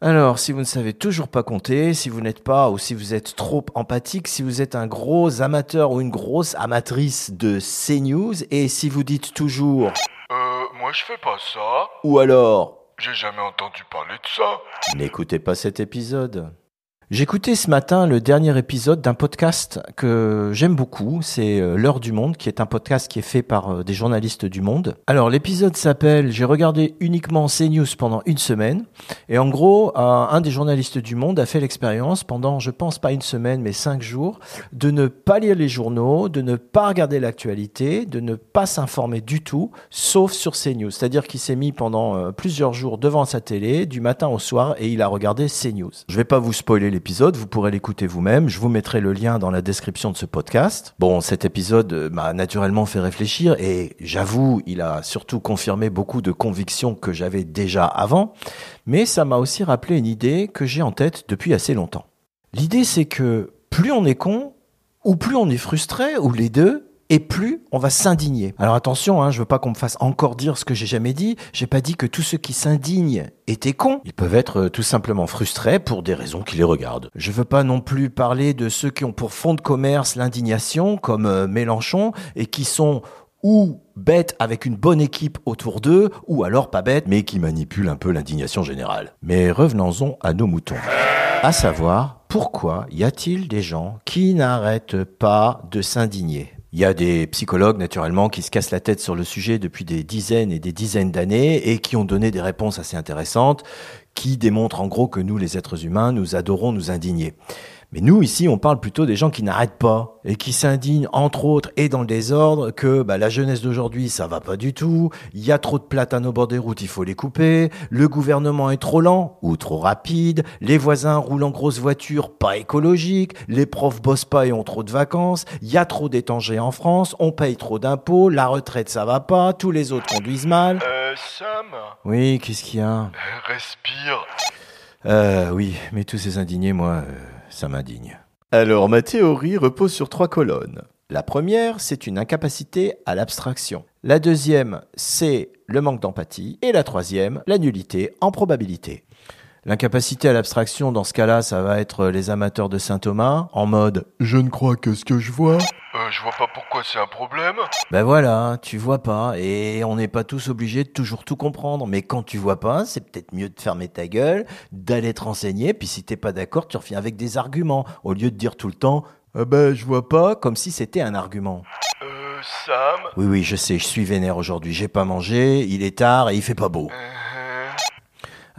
Alors, si vous ne savez toujours pas compter, si vous n'êtes pas ou si vous êtes trop empathique, si vous êtes un gros amateur ou une grosse amatrice de CNews, et si vous dites toujours Euh, moi je fais pas ça. ou alors J'ai jamais entendu parler de ça. n'écoutez pas cet épisode. J'écoutais ce matin le dernier épisode d'un podcast que j'aime beaucoup, c'est euh, L'heure du monde, qui est un podcast qui est fait par euh, des journalistes du monde. Alors l'épisode s'appelle J'ai regardé uniquement CNews pendant une semaine, et en gros, un des journalistes du monde a fait l'expérience pendant, je pense pas une semaine, mais cinq jours, de ne pas lire les journaux, de ne pas regarder l'actualité, de ne pas s'informer du tout, sauf sur CNews. C'est-à-dire qu'il s'est mis pendant euh, plusieurs jours devant sa télé, du matin au soir, et il a regardé CNews. Je vais pas vous spoiler vous pourrez l'écouter vous-même. Je vous mettrai le lien dans la description de ce podcast. Bon, cet épisode euh, m'a naturellement fait réfléchir, et j'avoue, il a surtout confirmé beaucoup de convictions que j'avais déjà avant, mais ça m'a aussi rappelé une idée que j'ai en tête depuis assez longtemps. L'idée, c'est que plus on est con, ou plus on est frustré, ou les deux, et plus on va s'indigner. Alors attention, hein, je veux pas qu'on me fasse encore dire ce que j'ai jamais dit. J'ai pas dit que tous ceux qui s'indignent étaient cons. Ils peuvent être euh, tout simplement frustrés pour des raisons qui les regardent. Je veux pas non plus parler de ceux qui ont pour fond de commerce l'indignation, comme euh, Mélenchon, et qui sont ou bêtes avec une bonne équipe autour d'eux, ou alors pas bêtes, mais qui manipulent un peu l'indignation générale. Mais revenons-en à nos moutons. À savoir, pourquoi y a-t-il des gens qui n'arrêtent pas de s'indigner? Il y a des psychologues, naturellement, qui se cassent la tête sur le sujet depuis des dizaines et des dizaines d'années et qui ont donné des réponses assez intéressantes, qui démontrent en gros que nous, les êtres humains, nous adorons nous indigner. Mais nous, ici, on parle plutôt des gens qui n'arrêtent pas et qui s'indignent, entre autres, et dans le désordre, que bah, la jeunesse d'aujourd'hui, ça va pas du tout, il y a trop de platanes au bord des routes, il faut les couper, le gouvernement est trop lent ou trop rapide, les voisins roulent en grosse voiture, pas écologique, les profs bossent pas et ont trop de vacances, il y a trop d'étrangers en France, on paye trop d'impôts, la retraite, ça va pas, tous les autres conduisent mal. Euh, Sam, Oui, qu'est-ce qu'il y a? Euh, respire. Euh, oui, mais tous ces indignés, moi, euh, ça m'indigne. Alors, ma théorie repose sur trois colonnes. La première, c'est une incapacité à l'abstraction. La deuxième, c'est le manque d'empathie. Et la troisième, la nullité en probabilité. L'incapacité à l'abstraction, dans ce cas-là, ça va être les amateurs de Saint Thomas, en mode Je ne crois que ce que je vois. Euh, je vois pas pourquoi c'est un problème. Ben voilà, tu vois pas, et on n'est pas tous obligés de toujours tout comprendre. Mais quand tu vois pas, c'est peut-être mieux de fermer ta gueule, d'aller te renseigner, puis si t'es pas d'accord, tu reviens avec des arguments, au lieu de dire tout le temps Ah ben je vois pas, comme si c'était un argument. Euh, Sam. Oui, oui, je sais, je suis vénère aujourd'hui, j'ai pas mangé, il est tard et il fait pas beau. euh,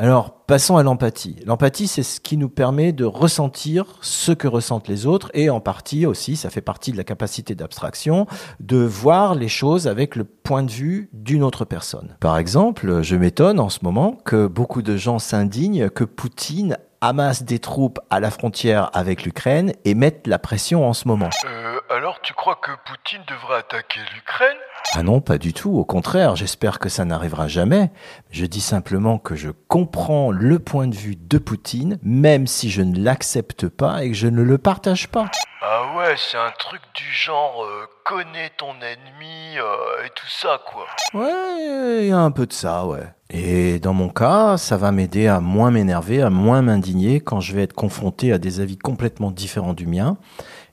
Alors, passons à l'empathie. L'empathie, c'est ce qui nous permet de ressentir ce que ressentent les autres et en partie aussi, ça fait partie de la capacité d'abstraction, de voir les choses avec le point de vue d'une autre personne. Par exemple, je m'étonne en ce moment que beaucoup de gens s'indignent que Poutine amasse des troupes à la frontière avec l'Ukraine et mette la pression en ce moment. euh, alors tu crois que Poutine devrait attaquer l'Ukraine? Ah non, pas du tout. Au contraire, j'espère que ça n'arrivera jamais. Je dis simplement que je comprends le point de vue de Poutine, même si je ne l'accepte pas et que je ne le partage pas. Ah ouais, c'est un truc du genre euh, connais ton ennemi euh, et tout ça quoi. Ouais, il y a un peu de ça, ouais. Et dans mon cas, ça va m'aider à moins m'énerver, à moins m'indigner quand je vais être confronté à des avis complètement différents du mien.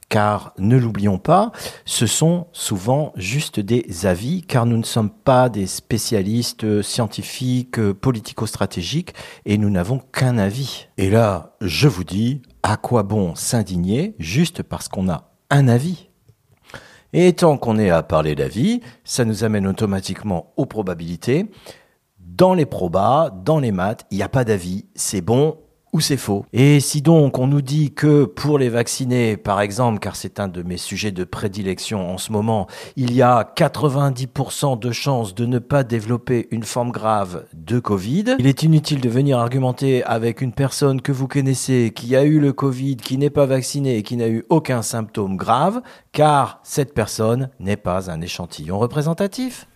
Car ne l'oublions pas, ce sont souvent juste des avis, car nous ne sommes pas des spécialistes euh, scientifiques, euh, politico-stratégiques, et nous n'avons qu'un avis. Et là, je vous dis, à quoi bon s'indigner juste parce qu'on a un avis? Et tant qu'on est à parler d'avis, ça nous amène automatiquement aux probabilités. Dans les probas, dans les maths, il n'y a pas d'avis, c'est bon c'est faux. Et si donc on nous dit que pour les vacciner, par exemple, car c'est un de mes sujets de prédilection en ce moment, il y a 90% de chances de ne pas développer une forme grave de Covid, il est inutile de venir argumenter avec une personne que vous connaissez qui a eu le Covid, qui n'est pas vaccinée et qui n'a eu aucun symptôme grave, car cette personne n'est pas un échantillon représentatif.